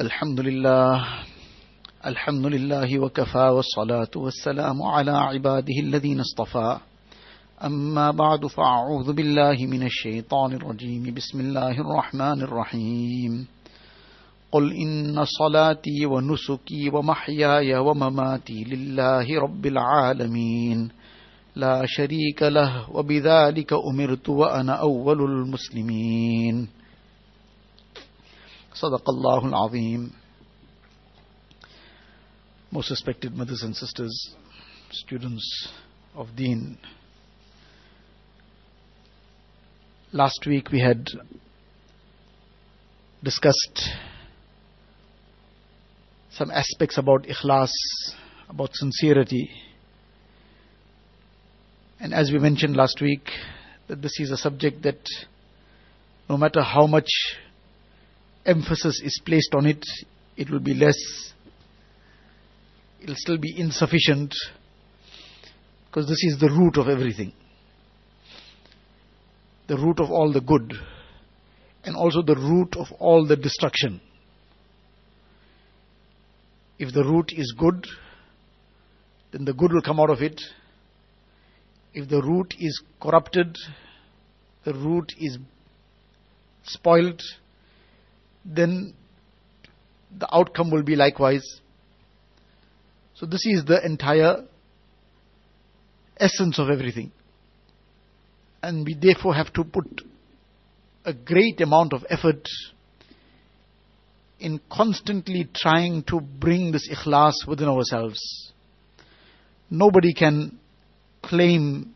الحمد لله الحمد لله وكفى والصلاة والسلام على عباده الذين اصطفى. أما بعد فأعوذ بالله من الشيطان الرجيم. بسم الله الرحمن الرحيم. قل إن صلاتي ونسكي ومحياي ومماتي لله رب العالمين. لا شريك له وبذلك أمرت وأنا أول المسلمين. صدق الله العظيم Most respected mothers and sisters, students of Deen, last week we had discussed some aspects about ikhlas, about sincerity. And as we mentioned last week, that this is a subject that no matter how much emphasis is placed on it, it will be less, it'll still be insufficient because this is the root of everything. The root of all the good and also the root of all the destruction. If the root is good, then the good will come out of it. If the root is corrupted, the root is spoiled, then the outcome will be likewise. So this is the entire essence of everything. And we therefore have to put a great amount of effort in constantly trying to bring this ikhlas within ourselves. Nobody can claim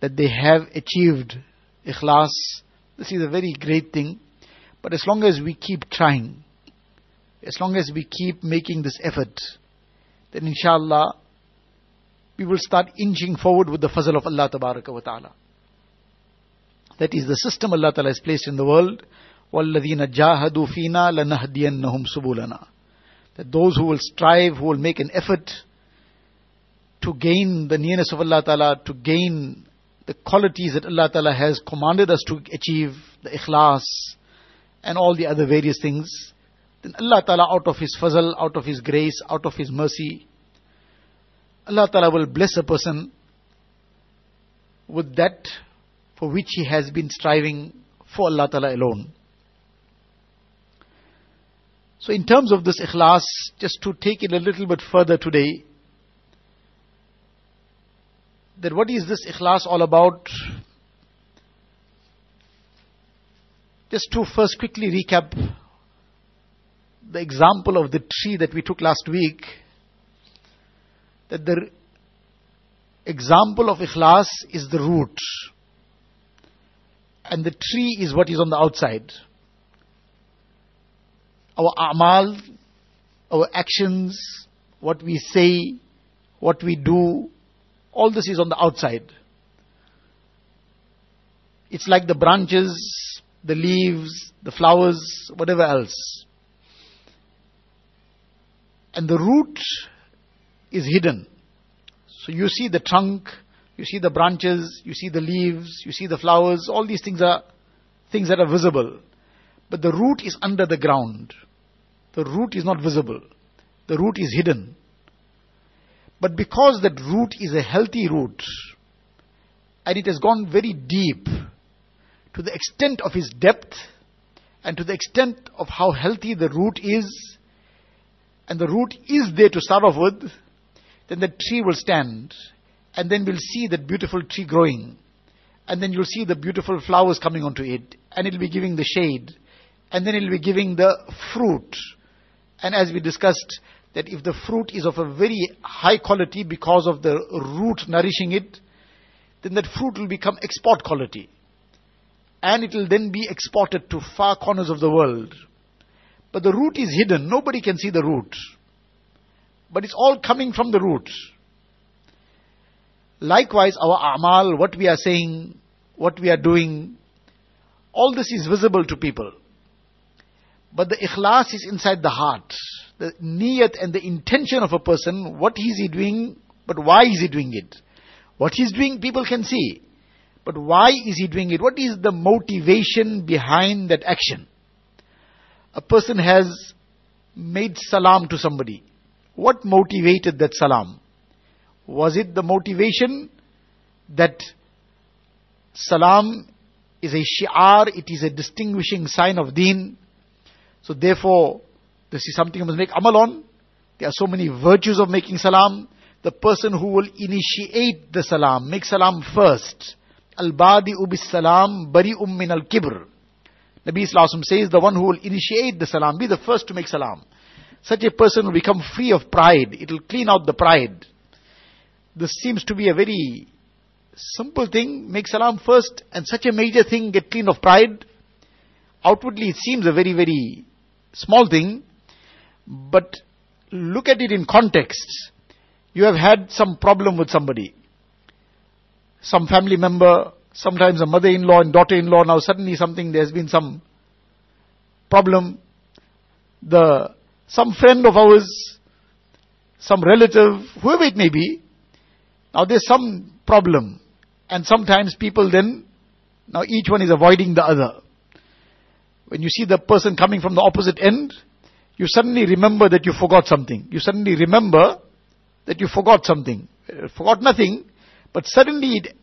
that they have achieved ikhlas. This is a very great thing. But as long as we keep trying, as long as we keep making this effort, then inshallah, we will start inching forward with the fazl of Allah wa ta'ala. That is the system Allah Ta'ala has placed in the world. وَالَّذِينَ جَاهَدُوا فِينَا لَنَهْدِيَنَّهُمْ سُبُولَنَا That those who will strive, who will make an effort to gain the nearness of Allah Ta'ala, to gain the qualities that Allah Ta'ala has commanded us to achieve, the ikhlas, and all the other various things, then Allah Ta'ala out of His fazl, out of His grace, out of His mercy, Allah Ta'ala will bless a person with that for which he has been striving for Allah Ta'ala alone. So in terms of this ikhlas, just to take it a little bit further today, that what is this ikhlas all about? Just to first quickly recap the example of the tree that we took last week, that the example of ikhlas is the root and the tree is what is on the outside. Our a'mal, our actions, what we say, what we do, all this is on the outside. It's like the branches, the leaves, the flowers, whatever else. And the root is hidden. So you see the trunk, you see the branches, you see the leaves, you see the flowers, all these things are things that are visible. But the root is under the ground. The root is not visible. The root is hidden. But because that root is a healthy root, and it has gone very deep, to the extent of his depth, and to the extent of how healthy the root is, and the root is there to start off with, then the tree will stand and then we'll see that beautiful tree growing. And then you'll see the beautiful flowers coming onto it. And it'll be giving the shade. And then it'll be giving the fruit. And as we discussed, that if the fruit is of a very high quality because of the root nourishing it, then that fruit will become export quality. And it will then be exported to far corners of the world. But the root is hidden. Nobody can see the root. But it's all coming from the root. Likewise, our amal, what we are saying, what we are doing, all this is visible to people. But the ikhlas is inside the heart. The niyat and the intention of a person, what is he doing, but why is he doing it? What he's doing, people can see. But why is he doing it? What is the motivation behind that action? A person has made salam to somebody. What motivated that salam? Was it the motivation that salam is a shi'ar, it is a distinguishing sign of deen. So therefore, this is something you must make amal on. There are so many virtues of making salam. The person who will initiate the salam, make salam first. Al-badi ubis salam, bari Ummin al-kibr. Nabi Islam says the one who will initiate the salam, be the first to make salam. Such a person will become free of pride. It will clean out the pride. This seems to be a very simple thing, make salam first, and such a major thing, get clean of pride. Outwardly, it seems a very, very small thing, but look at it in context. You have had some problem with somebody, some family member, sometimes a mother-in-law and daughter-in-law. Now suddenly something there's been some problem. The some friend of ours, some relative, whoever it may be. Now there's some problem. And sometimes people then, now each one is avoiding the other. When you see the person coming from the opposite end, you suddenly remember that you forgot something. You suddenly remember that you forgot something. Forgot nothing, but suddenly it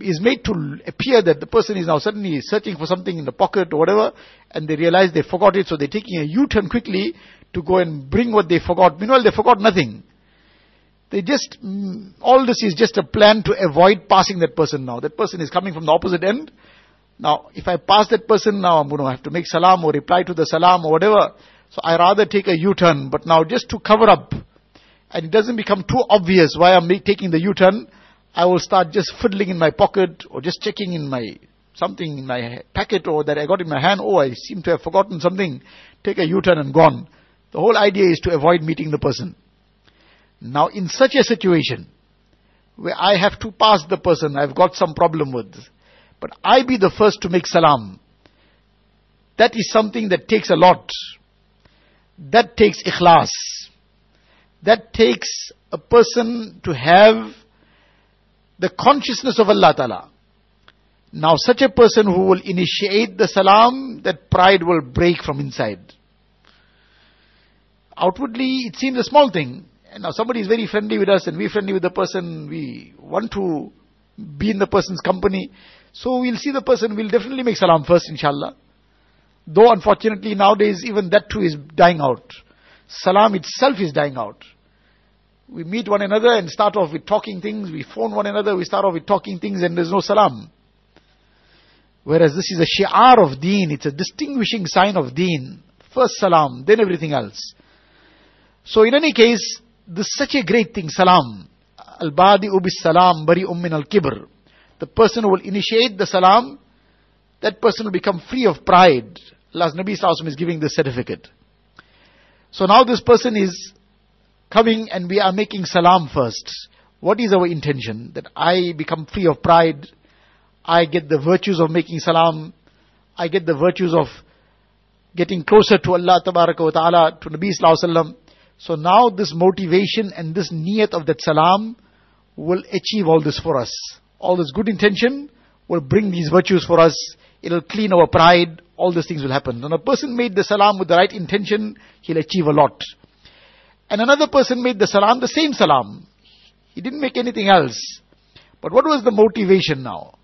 is made to appear that the person is now suddenly searching for something in the pocket or whatever, and they realize they forgot it, so they're taking a U-turn quickly to go and bring what they forgot. Meanwhile, they forgot nothing. They just, mm, all this is just a plan to avoid passing that person now. That person is coming from the opposite end. Now, if I pass that person now, I'm going to have to make salam or reply to the salam or whatever. So I rather take a U-turn. But now just to cover up, and it doesn't become too obvious why I'm taking the U-turn, I will start just fiddling in my pocket or just checking in my something in my packet or that I got in my hand. Oh, I seem to have forgotten something. Take a U-turn and gone. The whole idea is to avoid meeting the person. Now in such a situation, where I have to pass the person I've got some problem with, but I be the first to make salam, that is something that takes a lot. That takes ikhlas. That takes a person to have the consciousness of Allah Ta'ala. Now such a person who will initiate the salam, that pride will break from inside. Outwardly, it seems a small thing. And now somebody is very friendly with us and we're friendly with the person, we want to be in the person's company. So we'll see the person, we'll definitely make salam first, inshallah. Though unfortunately nowadays even that too is dying out. Salam itself is dying out. We meet one another and start off with talking things, we phone one another, we start off with talking things and there's no salam. Whereas this is a shi'ar of deen, it's a distinguishing sign of deen. First salam, then everything else. So in any case, this is such a great thing, salam. Al-Badi ubis salam, bari ummin al-kibr. The person who will initiate the salam, that person will become free of pride. Allah's Nabi is giving this certificate. So now this person is coming and we are making salam first. What is our intention? That I become free of pride. I get the virtues of making salam. I get the virtues of getting closer to Allah wa Ta'ala, to Nabi Sallallahu so now this motivation and this niyat of that salam will achieve all this for us. All this good intention will bring these virtues for us. It'll clean our pride. All these things will happen. When a person made the salam with the right intention, he'll achieve a lot. And another person made the salam, the same salam. He didn't make anything else. But what was the motivation now?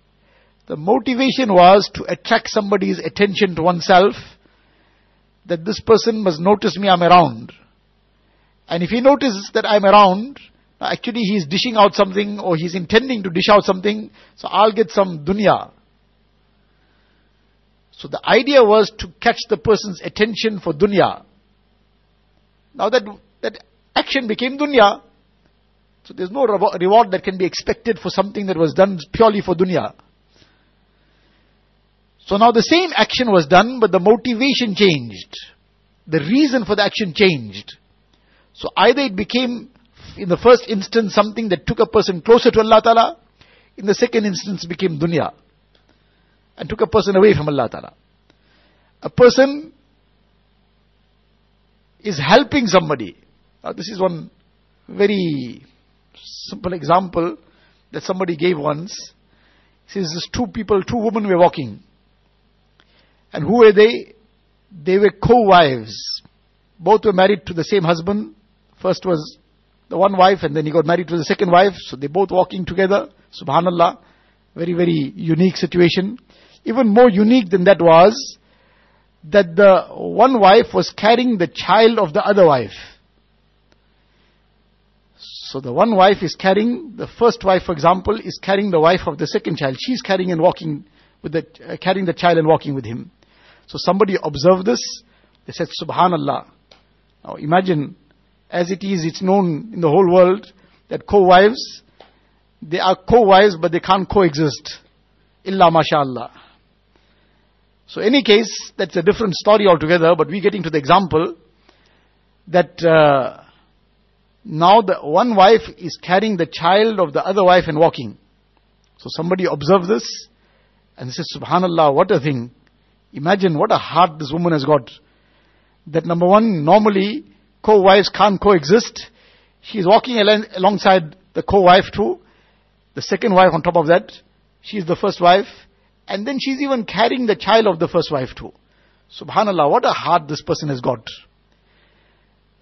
The motivation was to attract somebody's attention to oneself, that this person must notice me, I'm around. And if he notices that I'm around, actually he's dishing out something or he's intending to dish out something, so I'll get some dunya. So the idea was to catch the person's attention for dunya. Now that, that action became dunya, so there's no reward that can be expected for something that was done purely for dunya. So now the same action was done, but the motivation changed. The reason for the action changed. So either it became, in the first instance, something that took a person closer to Allah Ta'ala, in the second instance became dunya, and took a person away from Allah Ta'ala. A person is helping somebody. Now this is one very simple example that somebody gave once. He says, two people, two women were walking. And who were they? They were co-wives. both were married to the same husband. First was the one wife and then he got married to the second wife. So they both walking together. Subhanallah. Very, very unique situation. Even more unique than that was that the one wife was carrying the child of the other wife. So the one wife is carrying, the first wife, for example, is carrying the wife of the second child. She's carrying and walking with the, uh, carrying the child and walking with him. So somebody observed this. They said, Subhanallah. Now imagine, as it is, it's known in the whole world that co-wives, they are co-wives, but they can't coexist. Illa mashallah. So any case, that's a different story altogether, but we're getting to the example that uh, now the one wife is carrying the child of the other wife and walking. So somebody observed this and says, Subhanallah, what a thing. Imagine what a heart this woman has got. That number one, normally co-wives can't coexist. She's walking al- alongside the co-wife too. The second wife on top of that. She's the first wife. And then she's even carrying the child of the first wife too. Subhanallah, what a heart this person has got.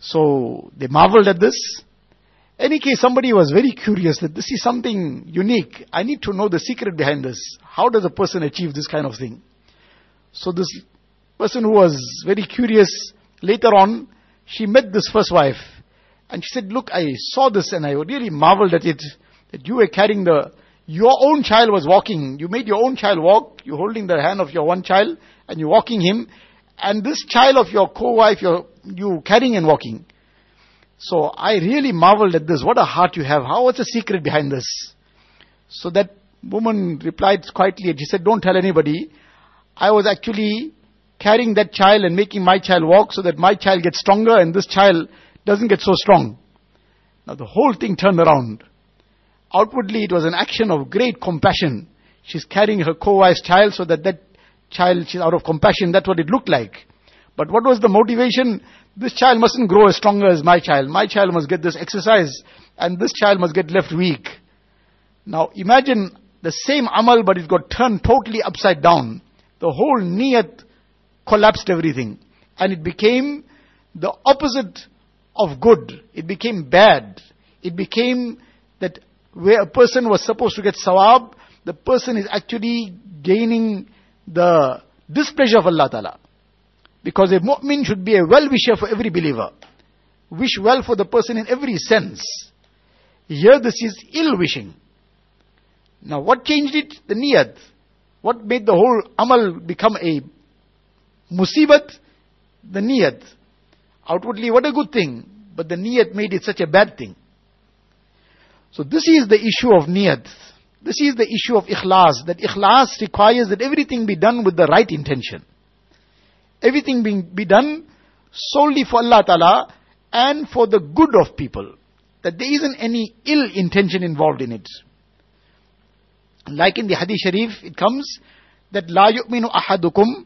So they marveled at this. Any case, somebody was very curious that this is something unique. I need to know the secret behind this. How does a person achieve this kind of thing? So this person who was very curious, later on, she met this first wife. And she said, look, I saw this and I really marveled at it, that you were carrying the, your own child was walking. You made your own child walk. You're holding the hand of your one child and you're walking him. And this child of your co-wife, you're, you carrying and walking. So I really marveled at this. What a heart you have. How, what's the secret behind this? So that woman replied quietly and she said, don't tell anybody. I was actually carrying that child and making my child walk so that my child gets stronger and this child doesn't get so strong. Now the whole thing turned around. Outwardly it was an action of great compassion. She's carrying her co-wife's child so that that child, she's out of compassion, that's what it looked like. But what was the motivation? This child mustn't grow as stronger as my child. My child must get this exercise and this child must get left weak. Now imagine the same amal but it got turned totally upside down the whole niyat collapsed everything. And it became the opposite of good. It became bad. It became that where a person was supposed to get sawab, the person is actually gaining the displeasure of Allah Ta'ala. Because a mu'min should be a well-wisher for every believer. Wish well for the person in every sense. Here this is ill-wishing. Now what changed it? The niyat. What made the whole amal become a musibat? The niyat. Outwardly, what a good thing. But the niyat made it such a bad thing. So this is the issue of niyat. This is the issue of ikhlas. That ikhlas requires that everything be done with the right intention. Everything being be done solely for Allah Ta'ala and for the good of people. That there isn't any ill intention involved in it. Like in the Hadith Sharif, it comes that لا يؤمن أحدكم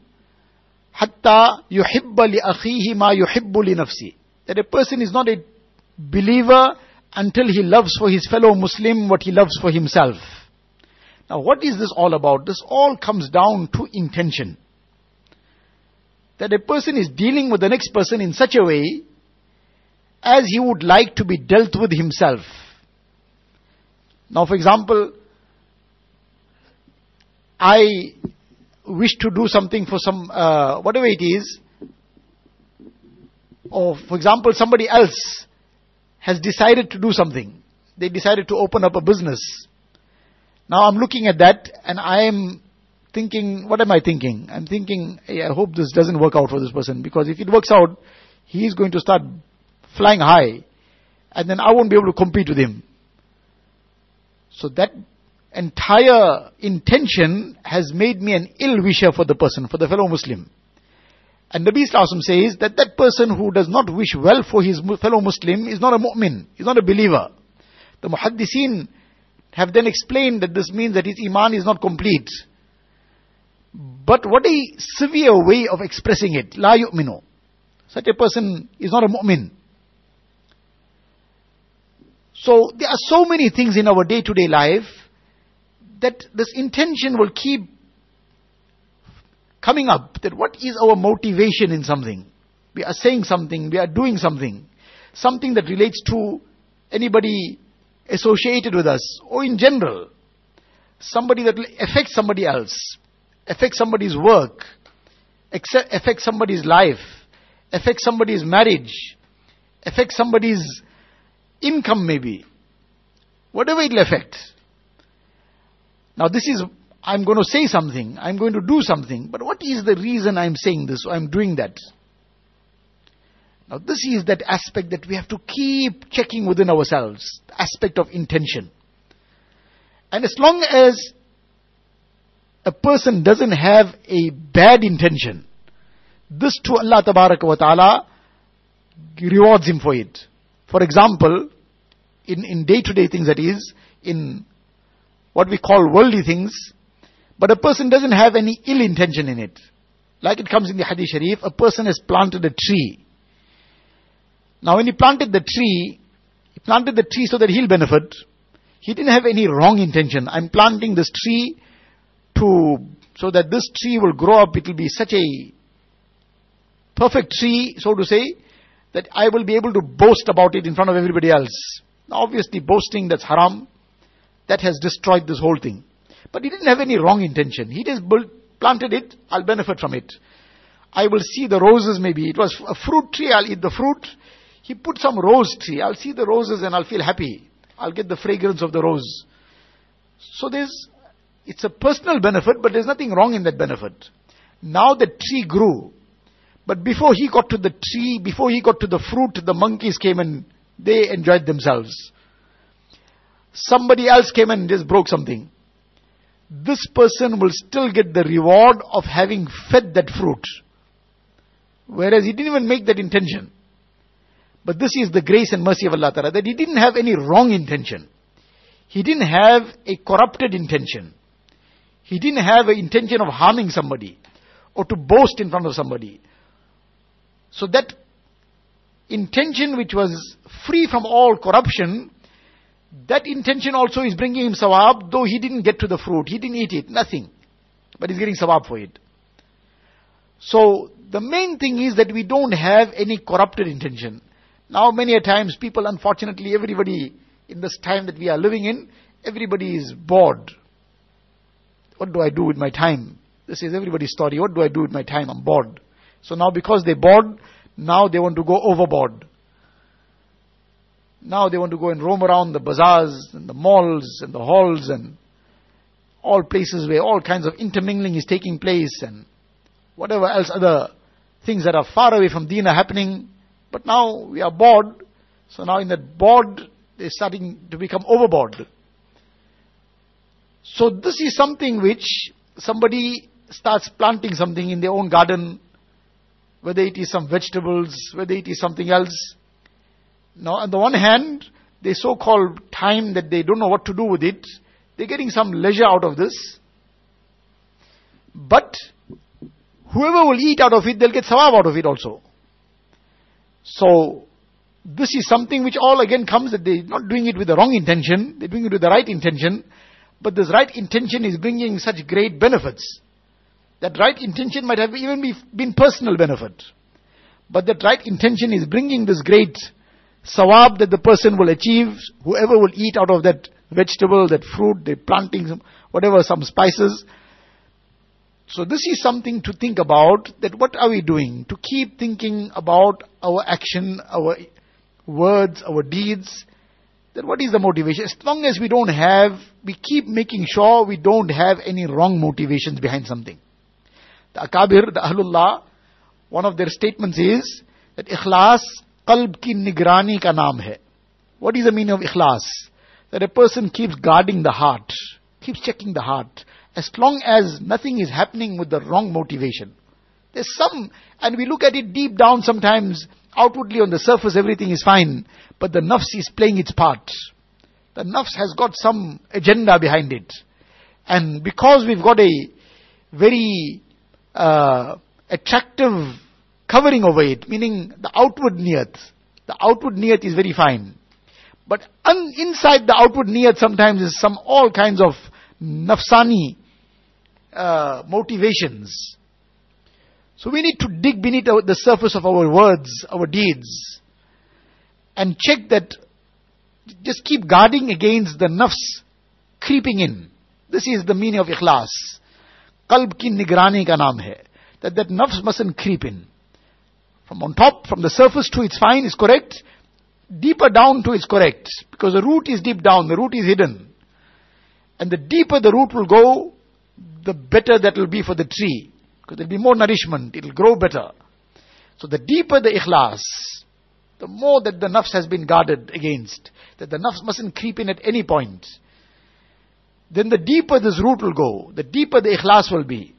حتى يحب لأخيه ما يحب لنفسه. That a person is not a believer until he loves for his fellow Muslim what he loves for himself. Now what is this all about? This all comes down to intention. That a person is dealing with the next person in such a way as he would like to be dealt with himself. Now for example, I wish to do something for some, uh, whatever it is, or for example, somebody else has decided to do something. They decided to open up a business. Now I'm looking at that and I am thinking, what am I thinking? I'm thinking, hey, I hope this doesn't work out for this person because if it works out, he's going to start flying high and then I won't be able to compete with him. So that entire intention has made me an ill wisher for the person, for the fellow Muslim. And Nabi Sallallahu says that that person who does not wish well for his fellow Muslim is not a mu'min, is not a believer. The muhaddiseen have then explained that this means that his iman is not complete. But what a severe way of expressing it. La yu'minu. Such a person is not a mu'min. So there are so many things in our day-to-day life that this intention will keep coming up that what is our motivation in something we are saying something, we are doing something, something that relates to anybody associated with us, or in general, somebody that will affect somebody else, affect somebody's work, affect somebody's life, affect somebody's marriage, affect somebody's income maybe, whatever it will affect. Now this is, I'm going to say something, I'm going to do something, but what is the reason I'm saying this, or I'm doing that? Now this is that aspect that we have to keep checking within ourselves, aspect of intention. And as long as a person doesn't have a bad intention, this to Allah wa ta'ala rewards him for it. For example, in, in day-to-day things that is, in what we call worldly things, but a person doesn't have any ill intention in it. Like it comes in the Hadith Sharif, a person has planted a tree. Now when he planted the tree, he planted the tree so that he'll benefit. He didn't have any wrong intention. I'm planting this tree to, so that this tree will grow up, it will be such a perfect tree, so to say, that I will be able to boast about it in front of everybody else. Obviously boasting, that's haram. That has destroyed this whole thing. But he didn't have any wrong intention. He just built, planted it, I'll benefit from it. I will see the roses maybe. It was a fruit tree, I'll eat the fruit. He put some rose tree. I'll see the roses and I'll feel happy. I'll get the fragrance of the rose. So there's, it's a personal benefit, but there's nothing wrong in that benefit. Now the tree grew. But before he got to the tree, before he got to the fruit, the monkeys came and they enjoyed themselves. Somebody else came and just broke something. This person will still get the reward of having fed that fruit. Whereas he didn't even make that intention. But this is the grace and mercy of Allah Ta'ala that he didn't have any wrong intention. He didn't have a corrupted intention. He didn't have an intention of harming somebody or to boast in front of somebody. So that intention which was free from all corruption, that intention also is bringing him sawab, though he didn't get to the fruit, he didn't eat it, nothing. But he's getting sawab for it. So, the main thing is that we don't have any corrupted intention. Now many a times people, unfortunately, everybody in this time that we are living in, everybody is bored. What do I do with my time? This is everybody's story. What do I do with my time? I'm bored. So now because they're bored, now they want to go overboard. Now they want to go and roam around the bazaars and the malls and the halls and all places where all kinds of intermingling is taking place and whatever else other things that are far away from deen are happening. But now we are bored. So now in that bored, they're starting to become overboard. So this is something which somebody starts planting something in their own garden, whether it is some vegetables, whether it is something else. Now on the one hand, they so-called time that they don't know what to do with it, they're getting some leisure out of this. But whoever will eat out of it, they'll get sawab out of it also. So, this is something which all again comes that they're not doing it with the wrong intention, they're doing it with the right intention, but this right intention is bringing such great benefits. That right intention might have even be, been personal benefit. But that right intention is bringing this great sawab that the person will achieve, whoever will eat out of that vegetable, that fruit, they're planting whatever, some spices, so this is something to think about that what are we doing? To keep thinking about our action, our words, our deeds. Then what is the motivation? As long as we don't have, we keep making sure we don't have any wrong motivations behind something. The Akabir, the Ahlullah, one of their statements is that ikhlas qalb ki nigrani ka naam hai. What is the meaning of ikhlas? That a person keeps guarding the heart, keeps checking the heart as long as nothing is happening with the wrong motivation. There's some, and we look at it deep down sometimes, outwardly on the surface everything is fine, but the nafs is playing its part. The nafs has got some agenda behind it. And because we've got a very uh, attractive covering over it, meaning the outward niyat, the outward niyat is very fine. But un- inside the outward niyat sometimes is some all kinds of nafsani uh, motivations. So we need to dig beneath the surface of our words, our deeds, and check that, just keep guarding against the nafs creeping in. This is the meaning of ikhlas. Qalb ki nigrani ka naam hai. That that nafs mustn't creep in. From on top, from the surface to it's fine, is correct. Deeper down to it's correct. Because the root is deep down, the root is hidden. And the deeper the root will go, the better that will be for the tree. Because there'll be more nourishment, it'll grow better. So the deeper the ikhlas, the more that the nafs has been guarded against, that the nafs mustn't creep in at any point, then the deeper this root will go, the deeper the ikhlas will be,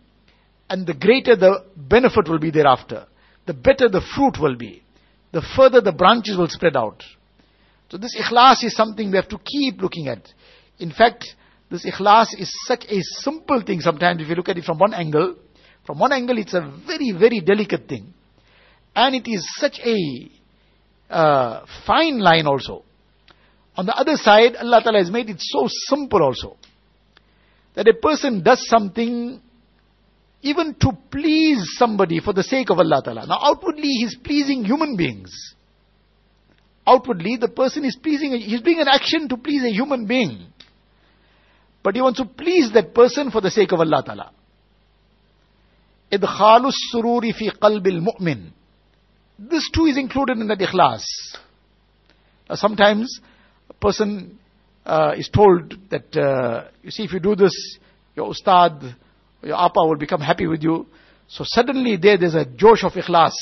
and the greater the benefit will be thereafter, the better the fruit will be, the further the branches will spread out. So this ikhlas is something we have to keep looking at. In fact, this ikhlas is such a simple thing sometimes if you look at it from one angle. From one angle, it's a very, very delicate thing. And it is such a uh, fine line also. On the other side, Allah Ta'ala has made it so simple also. That a person does something even to please somebody for the sake of Allah Ta'ala. Now outwardly he's pleasing human beings. Outwardly the person is pleasing, he's doing an action to please a human being. But he wants to please that person for the sake of Allah Ta'ala. إدخال السرور في قلب المؤمن this too is included in that ikhlas. Uh, sometimes a person uh, is told that, uh, you see, if you do this, your ustad, your appa will become happy with you. So suddenly there, there's a josh of ikhlas.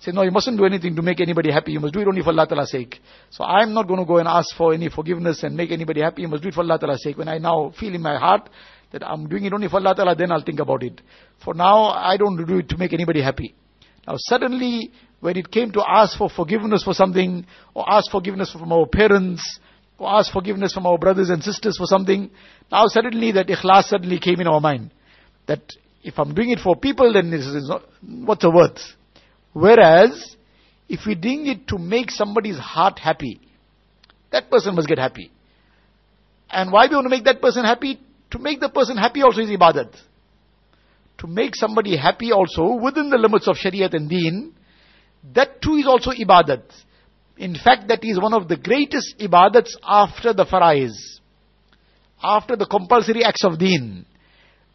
Say, no, you mustn't do anything to make anybody happy. You must do it only for Allah Ta'ala's sake. So I'm not going to go and ask for any forgiveness and make anybody happy. You must do it for Allah Ta'ala's sake. When I now feel in my heart that I'm doing it only for Allah Ta'ala, then I'll think about it. For now, I don't do it to make anybody happy. Now suddenly, when it came to ask for forgiveness for something, or ask forgiveness from our parents, or ask forgiveness from our brothers and sisters for something, now suddenly that ikhlas suddenly came in our mind. That if I'm doing it for people, then this is not, what's the worth? Whereas, if we're doing it to make somebody's heart happy, that person must get happy. And why we want to make that person happy? To make the person happy also is ibadat to make somebody happy also within the limits of Shariat and Deen, that too is also ibadat. In fact, that is one of the greatest ibadats after the farais, after the compulsory acts of Deen.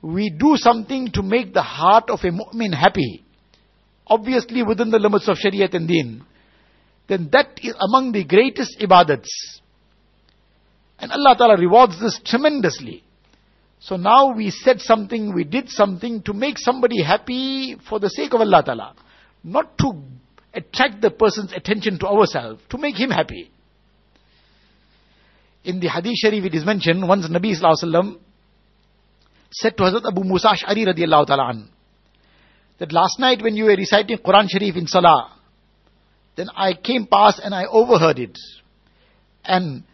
We do something to make the heart of a mu'min happy, obviously within the limits of Shariat and Deen. Then that is among the greatest ibadats. And Allah Ta'ala rewards this tremendously. So now we said something, we did something to make somebody happy for the sake of Allah Ta'ala. Not to attract the person's attention to ourselves, to make him happy. In the Hadith Sharif it is mentioned, once Nabi Sallallahu said to Hazrat Abu Musa Ash'ari radiallahu ta'ala an, that last night when you were reciting Quran Sharif in Salah, then I came past and I overheard it. And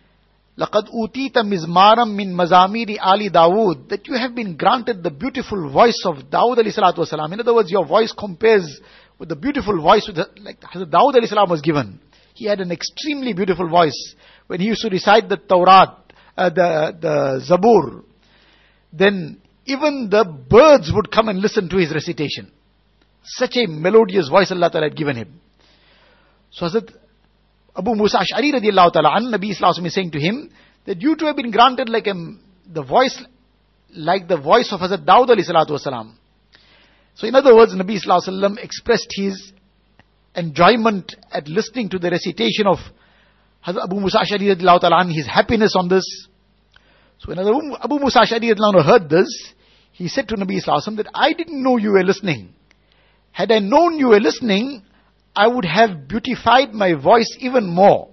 لَقَدْ أُوتِيتَ مِزْمَارًا مِّن مَزَامِيرِ آلِ دَاوُود That you have been granted the beautiful voice of Dawood alayhi salatu wasalam. In other words, your voice compares with the beautiful voice with the, like Hazrat Dawood alayhi salam was given. He had an extremely beautiful voice. When he used to recite the Tawrat, uh, the, the Zabur, then even the birds would come and listen to his recitation. Such a melodious voice Allah Ta'ala had given him. So Hazrat Abu Musa Ash'ari radiallahu ta'ala an, Nabi Islam is saying to him that you too have been granted like a, the voice, like the voice of Hazrat Dawud alayhi salatu wasalam. So in other words, Nabi Sallallahu expressed his enjoyment at listening to the recitation of Hazrat Abu Musa Ash'ari radiallahu ta'ala an, his happiness on this. So when Abu Musa Ash'ari radiallahu heard this, he said to Nabi Sallallahu that I didn't know you were listening. Had I known you were listening, I would have beautified my voice even more.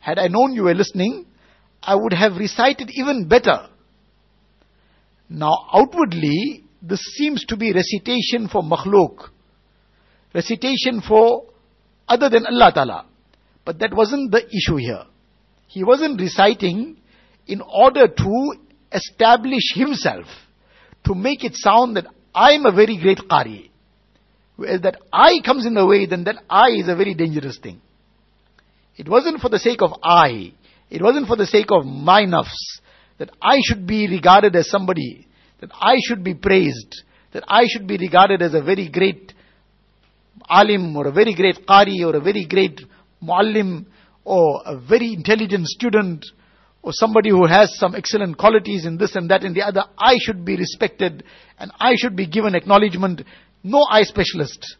Had I known you were listening, I would have recited even better. Now, outwardly, this seems to be recitation for makhluk, recitation for other than Allah Ta'ala. But that wasn't the issue here. He wasn't reciting in order to establish himself, to make it sound that I'm a very great Qari where that I comes in the way, then that I is a very dangerous thing. It wasn't for the sake of I. It wasn't for the sake of my nafs. That I should be regarded as somebody. That I should be praised. that I should be regarded as a very great alim or a very great qari or a very great muallim or a very intelligent student or somebody who has some excellent qualities in this and that and the other, I should be respected and I should be given acknowledgement. No eye specialist.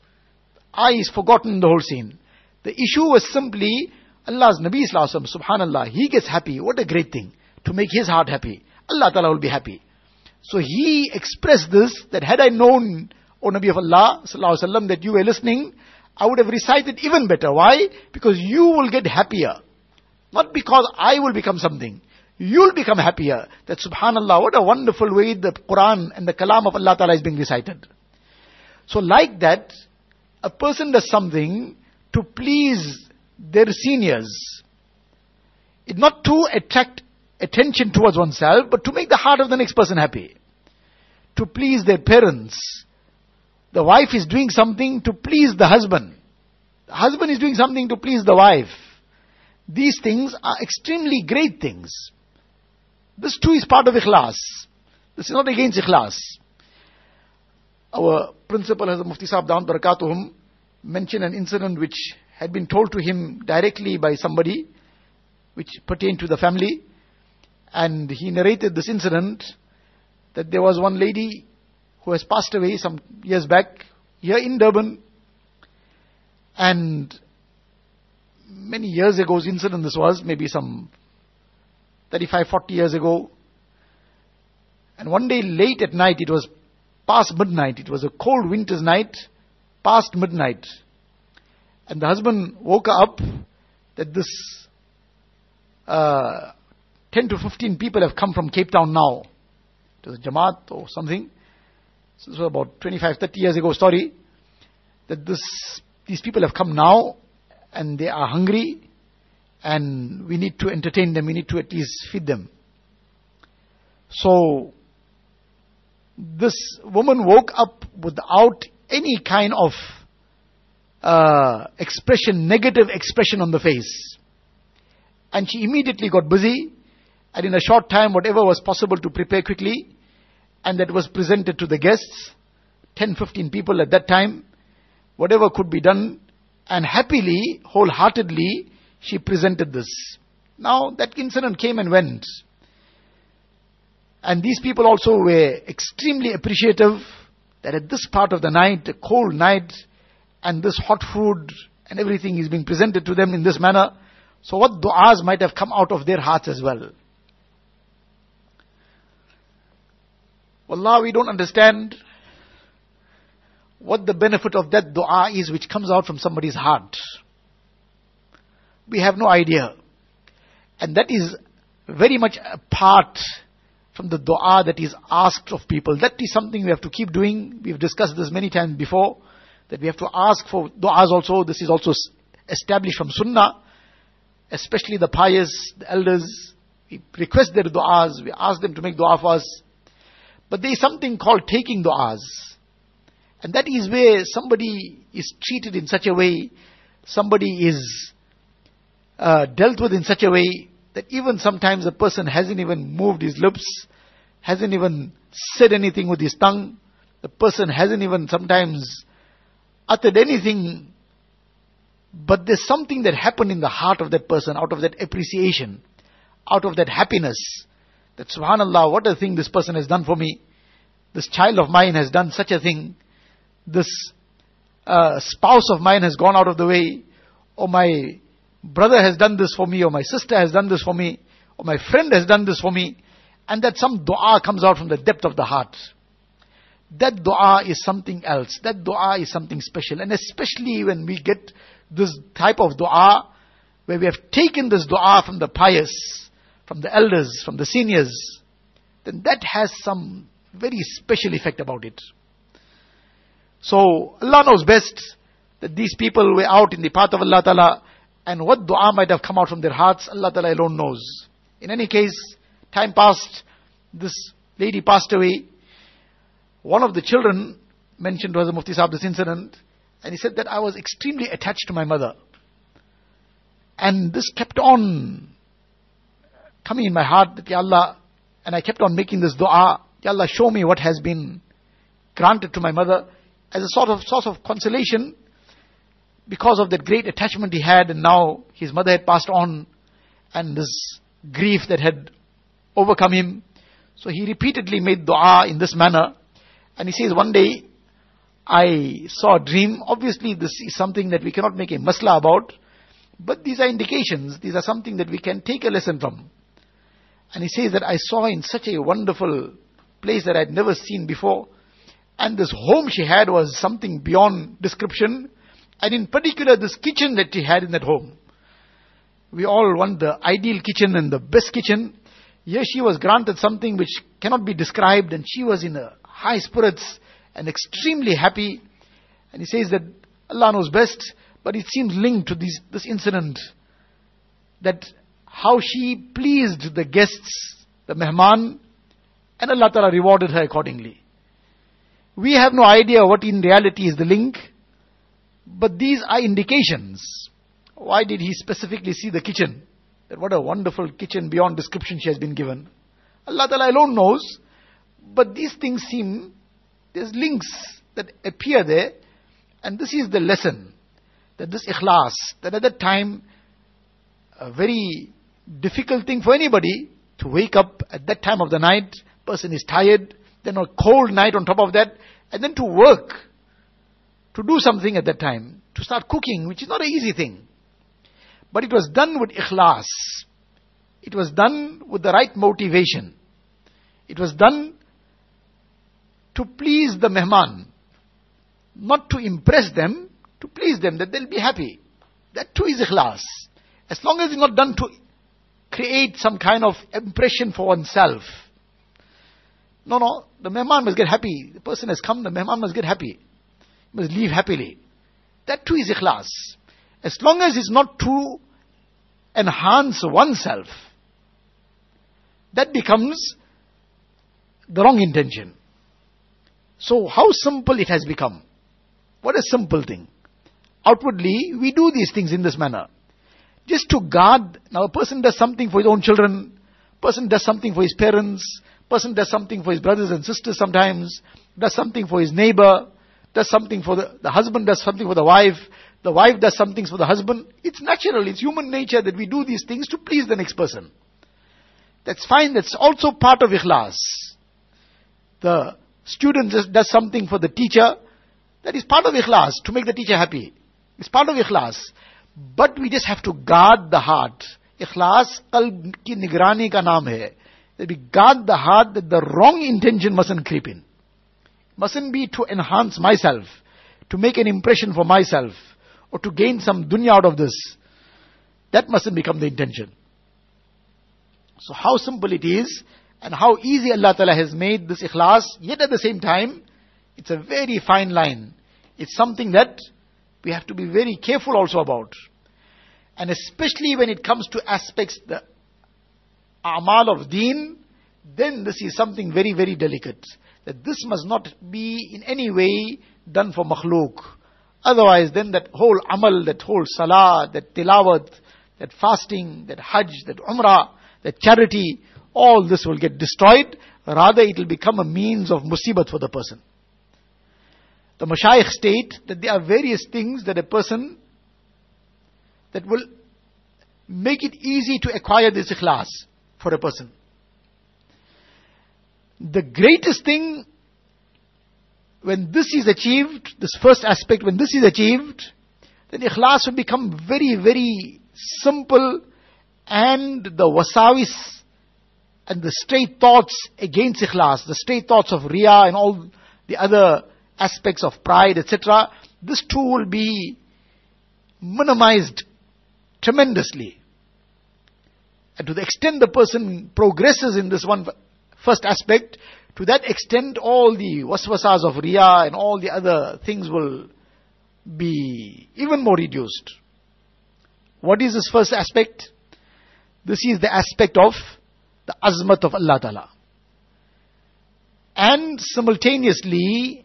Eye is forgotten in the whole scene. The issue was simply Allah's Nabi Wasallam, subhanallah, he gets happy. What a great thing. To make his heart happy. Allah Ta'ala will be happy. So he expressed this, that had I known, O Nabi of Allah, sallallahu that you were listening, I would have recited even better. Why? Because you will get happier. Not because I will become something. You'll become happier. That subhanallah, what a wonderful way the Quran and the Kalam of Allah Ta'ala is being recited. So like that, a person does something to please their seniors. It not to attract attention towards oneself, but to make the heart of the next person happy. To please their parents. The wife is doing something to please the husband. The husband is doing something to please the wife. These things are extremely great things. This too is part of ikhlas. This is not against ikhlas. Our principal Hazrat Mufti Sahib Damat Barakatuhum mentioned an incident which had been told to him directly by somebody which pertained to the family. And he narrated this incident that there was one lady who has passed away some years back here in Durban. And many years ago's incident this was, maybe some 35, 40 years ago. And one day late at night, it was past midnight, it was a cold winter's night, past midnight. And the husband woke up that this uh, 10 to 15 people have come from Cape Town now. Was a Jamaat or something. So this was about 25, 30 years ago story. That this, these people have come now and they are hungry and we need to entertain them, we need to at least feed them. So, this woman woke up without any kind of uh, expression, negative expression on the face. And she immediately got busy, and in a short time, whatever was possible to prepare quickly, and that was presented to the guests, 10, 15 people at that time, whatever could be done, and happily, wholeheartedly, she presented this. Now, that incident came and went. And these people also were extremely appreciative that at this part of the night, a cold night, and this hot food and everything is being presented to them in this manner. So what du'as might have come out of their hearts as well. Wallah, we don't understand what the benefit of that dua is which comes out from somebody's heart. We have no idea. And that is very much apart from the dua that is asked of people. That is something we have to keep doing. We've discussed this many times before that we have to ask for du'as also. This is also established from Sunnah, especially the pious, the elders. We request their du'as, we ask them to make du'a for us. But there is something called taking du'as. And that is where somebody is treated in such a way, somebody is uh, dealt with in such a way that even sometimes a person hasn't even moved his lips, hasn't even said anything with his tongue, the person hasn't even sometimes uttered anything, but there's something that happened in the heart of that person out of that appreciation, out of that happiness. That subhanAllah, what a thing this person has done for me. This child of mine has done such a thing. This uh, spouse of mine has gone out of the way. Or my brother has done this for me. Or my sister has done this for me. Or my friend has done this for me. And that some dua comes out from the depth of the heart. That dua is something else. That dua is something special. And especially when we get this type of dua, where we have taken this dua from the pious, from the elders, from the seniors, then that has some very special effect about it. So Allah knows best that these people were out in the path of Allah Ta'ala and what dua might have come out from their hearts, Allah Ta'ala alone knows. In any case, time passed, this lady passed away, one of the children mentioned to Hazrat Mufti Sahib this incident, and he said that I was extremely attached to my mother. And this kept on coming in my heart that, Ya Allah, and I kept on making this dua, Ya Allah, show me what has been granted to my mother as a sort of source of consolation because of that great attachment he had and now his mother had passed on and this grief that had overcome him. So he repeatedly made dua in this manner. And he says, one day I saw a dream. Obviously this is something that we cannot make a masla about. But these are indications. These are something that we can take a lesson from. And he says that I saw in such a wonderful place that I had never seen before. And this home she had was something beyond description. And in particular, this kitchen that she had in that home. We all want the ideal kitchen and the best kitchen. Here she was granted something which cannot be described and she was in a high spirits and extremely happy. And he says that Allah knows best, but it seems linked to this, this incident that how she pleased the guests, the mehman, and Allah Ta'ala rewarded her accordingly. We have no idea what in reality is the link, but these are indications. Why did he specifically see the kitchen? What a wonderful kitchen beyond description she has been given. Allah Ta'ala alone knows, but these things seem, there's links that appear there, and this is the lesson, that this ikhlas, that at that time, a very difficult thing for anybody to wake up at that time of the night, person is tired, then a cold night on top of that, and then to work, to do something at that time, to start cooking, which is not an easy thing. But it was done with ikhlas. It was done with the right motivation. It was done to please the mehman. Not to impress them, to please them, that they'll be happy. That too is ikhlas. As long as it's not done to create some kind of impression for oneself. No, no, the mehman must get happy. The person has come, the mehman must get happy. Must leave happily. That too is ikhlas. As long as it's not to enhance oneself, that becomes the wrong intention. So how simple it has become. What a simple thing. Outwardly, we do these things in this manner. Just to guard, now a person does something for his own children, person does something for his parents, person does something for his brothers and sisters sometimes, does something for his neighbor, does something for the, the husband does something for the wife, the wife does some things for the husband. It's natural, it's human nature that we do these things to please the next person. That's fine, that's also part of ikhlas. The student does something for the teacher, that is part of ikhlas, to make the teacher happy. It's part of ikhlas. But we just have to guard the heart. Ikhlas qalb ki nigrani ka naam hai. That we guard the heart that the wrong intention mustn't creep in. Mustn't be to enhance myself, to make an impression for myself, or to gain some dunya out of this. That mustn't become the intention. So how simple it is, and how easy Allah Ta'ala has made this ikhlas, yet at the same time, it's a very fine line. It's something that we have to be very careful also about. And especially when it comes to aspects, the amal of deen, then this is something very, very delicate. That this must not be in any way done for makhluk. Otherwise, then that whole amal, that whole salah, that tilawat, that fasting, that hajj, that umrah, that charity, all this will get destroyed. Rather, it will become a means of musibat for the person. The mashayikh state that there are various things that a person that will make it easy to acquire this ikhlas for a person. The greatest thing when this is achieved, this first aspect, when this is achieved, then ikhlas will become very, very simple and the wasawis and the straight thoughts against ikhlas, the straight thoughts of riya and all the other aspects of pride, etc., this too will be minimized tremendously. And to the extent the person progresses in this one first aspect, to that extent all the waswasas of riya and all the other things will be even more reduced. What is this first aspect? This is the aspect of the azmat of Allah Ta'ala. And simultaneously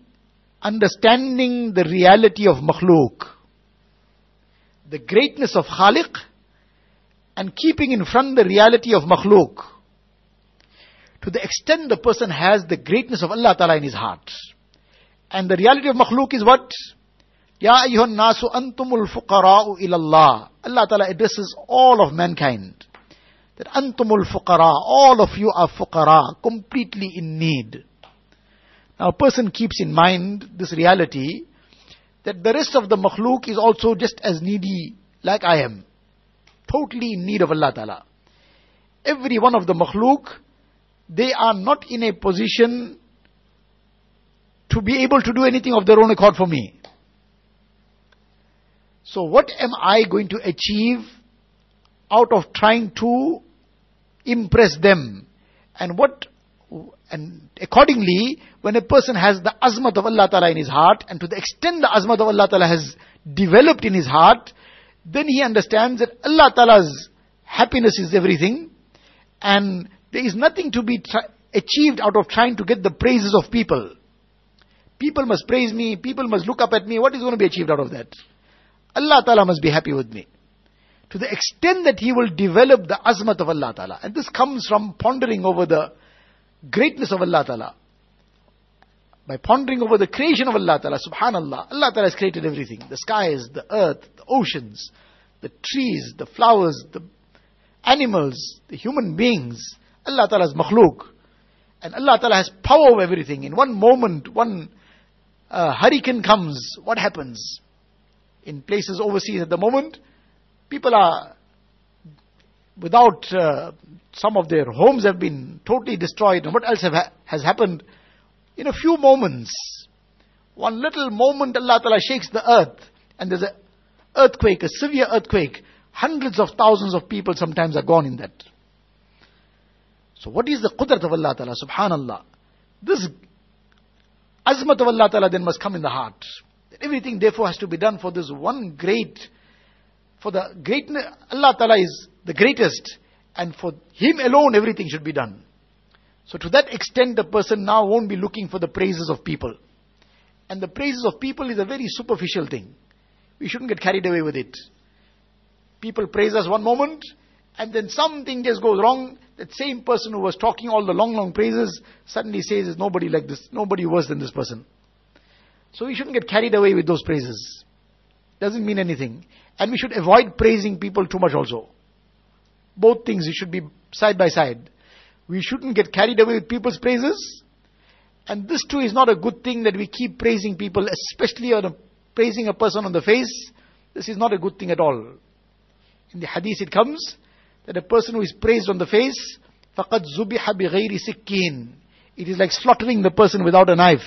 understanding the reality of makhluk, the greatness of Khaliq, and keeping in front the reality of makhluk. To the extent the person has the greatness of Allah Ta'ala in his heart, And the reality of makhluk is what? Ya ayyuhan nasu antumul fuqara'u ilallah. Allah Ta'ala addresses all of mankind. That antumul fuqara, all of you are fuqara, completely in need. Now a person keeps in mind this reality that the rest of the makhluk is also just as needy like I am. Totally in need of Allah Ta'ala. Every one of the makhluk, they are not in a position to be able to do anything of their own accord for me. So what am I going to achieve out of trying to impress them? And what, and accordingly, when a person has the azmat of Allah Ta'ala in his heart, and to the extent the azmat of Allah Ta'ala has developed in his heart, then he understands that Allah Ta'ala's happiness is everything, and there is nothing to be achieved out of trying to get the praises of people. People must praise me, people must look up at me. What is going to be achieved out of that? Allah Ta'ala must be happy with me. To the extent that He will develop the azmat of Allah Ta'ala. And this comes from pondering over the greatness of Allah Ta'ala. By pondering over the creation of Allah Ta'ala, subhanallah, Allah Ta'ala has created everything. The skies, the earth, the oceans, the trees, the flowers, the animals, the human beings. Allah Ta'ala's makhluk. And Allah Ta'ala has power over everything. In one moment, one uh, hurricane comes, what happens? In places overseas at the moment, people are without uh, some of their homes have been totally destroyed and what else ha- has happened in a few moments one little moment allah ta'ala shakes the earth and there's a earthquake a severe earthquake hundreds of thousands of people sometimes are gone in that so what is the qudrat of allah ta'ala subhanallah this azmat of allah ta'ala then must come in the heart everything therefore has to be done for this one great for the greatness, Allah Ta'ala is the greatest, and for Him alone everything should be done. So to that extent, the person now won't be looking for the praises of people. And the praises of people is a very superficial thing. We shouldn't get carried away with it. People praise us one moment, and then something just goes wrong. That same person who was talking all the long, long praises suddenly says, There's nobody like this, nobody worse than this person. So we shouldn't get carried away with those praises. Doesn't mean anything. And we should avoid praising people too much also. Both things should be side by side. We shouldn't get carried away with people's praises. And this too is not a good thing that we keep praising people, especially on a, praising a person on the face. This is not a good thing at all. In the hadith it comes that a person who is praised on the face, فَقَدْ زُبِحَ بِغَيْرِ سِكِّينَ It is like slaughtering the person without a knife.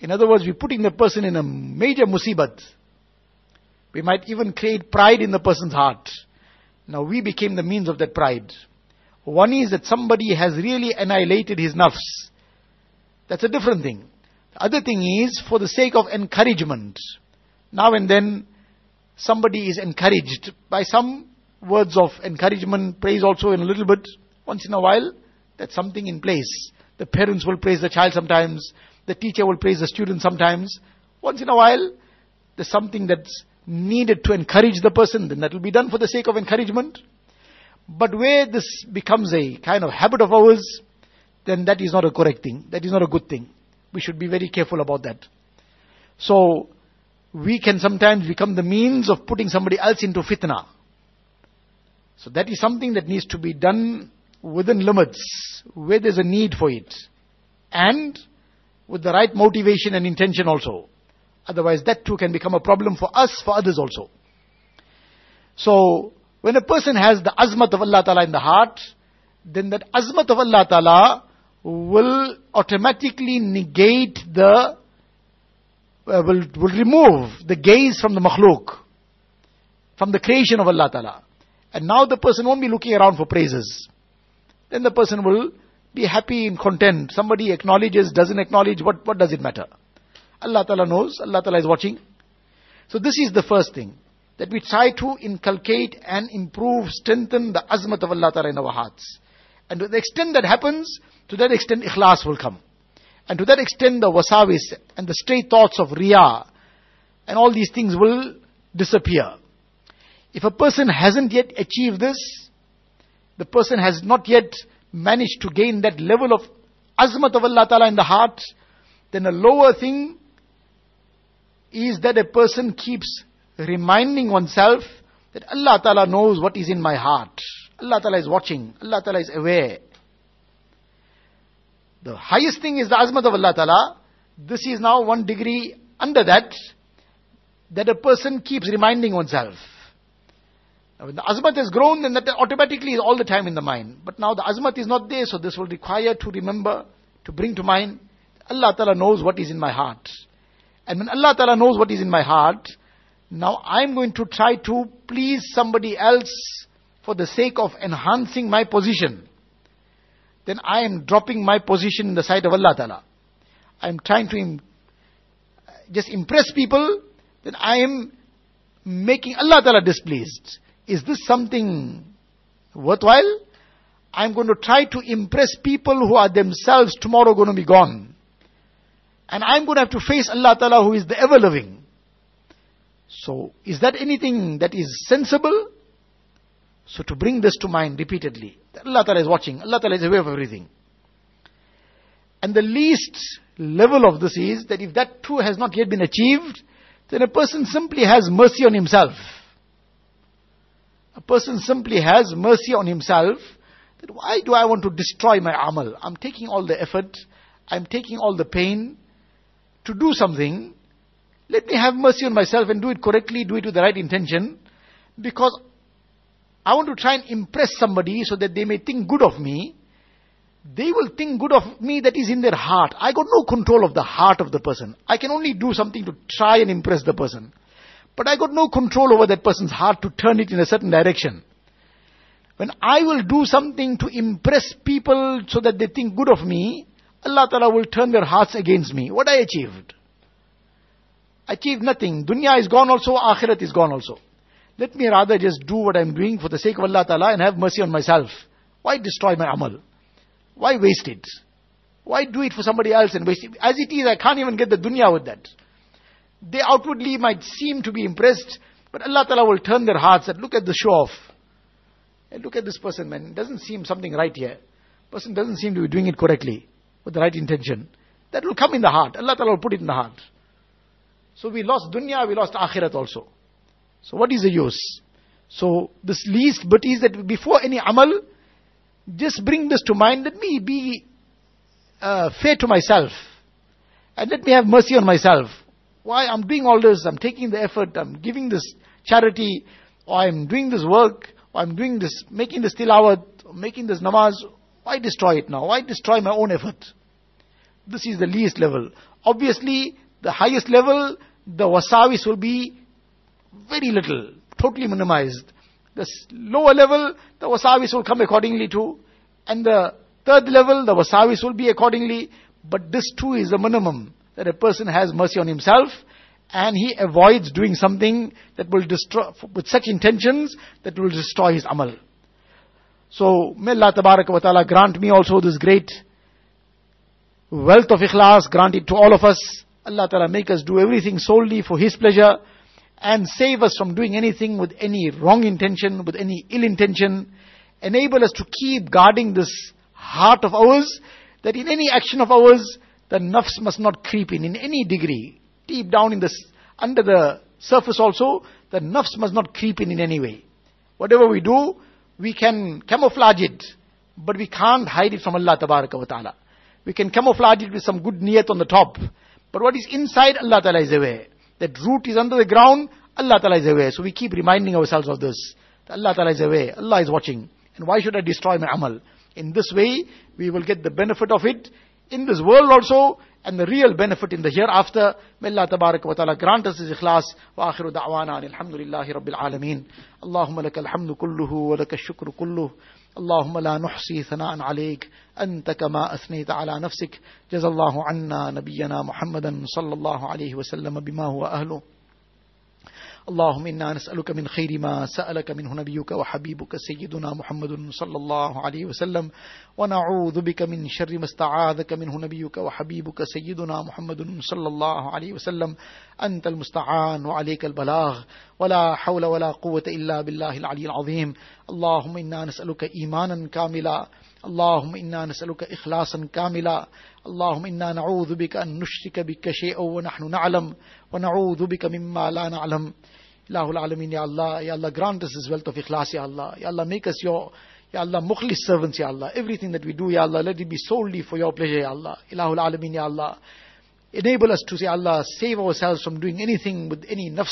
In other words, we're putting the person in a major musibat. We might even create pride in the person's heart. Now we became the means of that pride. One is that somebody has really annihilated his nafs. That's a different thing. The other thing is for the sake of encouragement. Now and then somebody is encouraged by some words of encouragement, praise also in a little bit. Once in a while, that's something in place. The parents will praise the child sometimes. The teacher will praise the student sometimes. Once in a while, there's something that's needed to encourage the person, then that will be done for the sake of encouragement. But where this becomes a kind of habit of ours, then that is not a correct thing. That is not a good thing. We should be very careful about that. So, we can sometimes become the means of putting somebody else into fitna. So that is something that needs to be done within limits, where there's a need for it. And with the right motivation and intention also. Otherwise, that too can become a problem for us, for others also. So, when a person has the azmat of Allah Ta'ala in the heart, then that azmat of Allah Ta'ala will automatically negate the, uh, will, will remove the gaze from the makhluk, from the creation of Allah Ta'ala. And now the person won't be looking around for praises. Then the person will be happy and content. Somebody acknowledges, doesn't acknowledge, what, what does it matter? Allah Ta'ala knows, Allah Ta'ala is watching. So this is the first thing. That we try to inculcate and improve, strengthen the azmat of Allah Ta'ala in our hearts. And to the extent that happens, to that extent ikhlas will come. And to that extent the wasawis and the stray thoughts of riyah and all these things will disappear. If a person hasn't yet achieved this, the person has not yet managed to gain that level of azmat of Allah Ta'ala in the heart, Then a lower thing is that a person keeps reminding oneself that Allah Ta'ala knows what is in my heart. Allah Ta'ala is watching. Allah Ta'ala is aware. The highest thing is the azmat of Allah Ta'ala. This is now one degree under that, that a person keeps reminding oneself. When the azmat has grown, then that automatically is all the time in the mind. But now the azmat is not there, so this will require to remember, to bring to mind. Allah Ta'ala knows what is in my heart. And when Allah Ta'ala knows what is in my heart, now I'm going to try to please somebody else for the sake of enhancing my position. Then I am dropping my position in the sight of Allah Ta'ala. I'm trying to Im- just impress people, then I am making Allah Ta'ala displeased. Is this something worthwhile? I'm going to try to impress people who are themselves tomorrow going to be gone. And I'm going to have to face Allah Ta'ala who is the ever living. So, is that anything that is sensible? So to bring this to mind repeatedly, Allah Ta'ala is watching, Allah Ta'ala is aware of everything. And the least level of this is that if that too has not yet been achieved, then a person simply has mercy on himself. A person simply has mercy on himself. That why do I want to destroy my amal? I'm taking all the effort, I'm taking all the pain to do something. Let me have mercy on myself and do it correctly, do it with the right intention. Because I want to try and impress somebody so that they may think good of me. They will think good of me that is in their heart. I got no control of the heart of the person. I can only do something to try and impress the person. But I got no control over that person's heart to turn it in a certain direction. When I will do something to impress people so that they think good of me, Allah Ta'ala will turn their hearts against me. What I achieved? Achieved nothing. Dunya is gone also, akhirat is gone also. Let me rather just do what I'm doing for the sake of Allah Ta'ala and have mercy on myself. Why destroy my amal? Why waste it? Why do it for somebody else and waste it? As it is, I can't even get the dunya with that. They outwardly might seem to be impressed, but Allah Ta'ala will turn their hearts and look at the show off. And look at this person, man. It doesn't seem something right here. Person doesn't seem to be doing it correctly with the right intention. That will come in the heart. Allah Ta'ala will put it in the heart. So we lost dunya, we lost akhirat also. So what is the use? So this least but is that before any amal, just bring this to mind. Let me be uh, fair to myself. And let me have mercy on myself. Why I'm doing all this, I'm taking the effort, I'm giving this charity, or I'm doing this work, or I'm doing this, making this tilawat, making this namaz. Why destroy it now? Why destroy my own effort? This is the least level. Obviously, the highest level, the wasawis will be very little, totally minimized. The lower level, the wasawis will come accordingly too. And the third level, the wasawis will be accordingly. But this too is the minimum that a person has mercy on himself and he avoids doing something that will destroy, with such intentions that will destroy his amal. So, may Allah wa ta'ala grant me also this great wealth of ikhlas, grant it to all of us. Allah ta'ala make us do everything solely for His pleasure and save us from doing anything with any wrong intention, with any ill intention. Enable us to keep guarding this heart of ours, that in any action of ours, the nafs must not creep in, in any degree. Deep down in the, under the surface also, the nafs must not creep in in any way. Whatever we do, we can camouflage it, but we can't hide it from Allah wa ta'ala. We can camouflage it with some good niyat on the top, but what is inside, Allah ta'ala is aware. That root is under the ground, Allah Ta'ala is aware. So we keep reminding ourselves of this. Allah Ta'ala is aware, Allah is watching. And why should I destroy my amal? In this way, we will get the benefit of it in this world also, and the real benefit in the hereafter. May Allah tabarak wa ta'ala grant us his ikhlas. Wa akhiru da'wana alhamdulillahi rabbil alameen. Allahumma laka alhamdu kulluhu wa laka shukru kulluhu. اللهم لا نحصي ثناء عليك أنت كما أثنيت على نفسك جزى الله عنا نبينا محمدا صلى الله عليه وسلم بما هو أهله اللهم إنا نسألك من خير ما سألك منه نبيك وحبيبك سيدنا محمد صلى الله عليه وسلم ونعوذ بك من شر ما استعاذك منه نبيك وحبيبك سيدنا محمد صلى الله عليه وسلم. أنت المستعان وعليك البلاغ ولا حول ولا قوة إلا بالله العلي العظيم. اللهم إنا نسألك إيمانا كاملا اللهم إنا نسألك إخلاصا كاملا. اللهم إنا نعوذ بك أن نشرك بك شيئا ونحن نعلم ونعوذ بك مما لا نعلم. Ilahul Alameen, Ya Allah, Ya Allah, grant us this wealth of ikhlas, Ya Allah. Ya Allah, make us your, Ya Allah, mukhlis servants, Ya Allah. Everything that we do, Ya Allah, let it be solely for your pleasure, Ya Allah. Ilahul Alameen, Ya Allah. Enable us to, Ya Allah, save ourselves from doing anything with any nafs,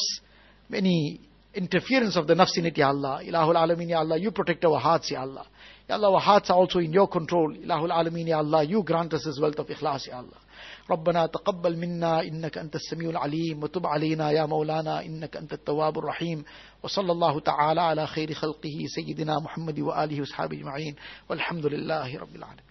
any interference of the nafs in it, Ya Allah. Ilahul Alameen, Ya Allah, you protect our hearts, Ya Allah. Ya Allah, our hearts are also in your control. Ilahul Alameen, Ya Allah, you grant us this wealth of ikhlas, Ya Allah. ربنا تقبل منا إنك أنت السميع العليم وتب علينا يا مولانا إنك أنت التواب الرحيم وصلى الله تعالى على خير خلقه سيدنا محمد وآله وصحبه أجمعين والحمد لله رب العالمين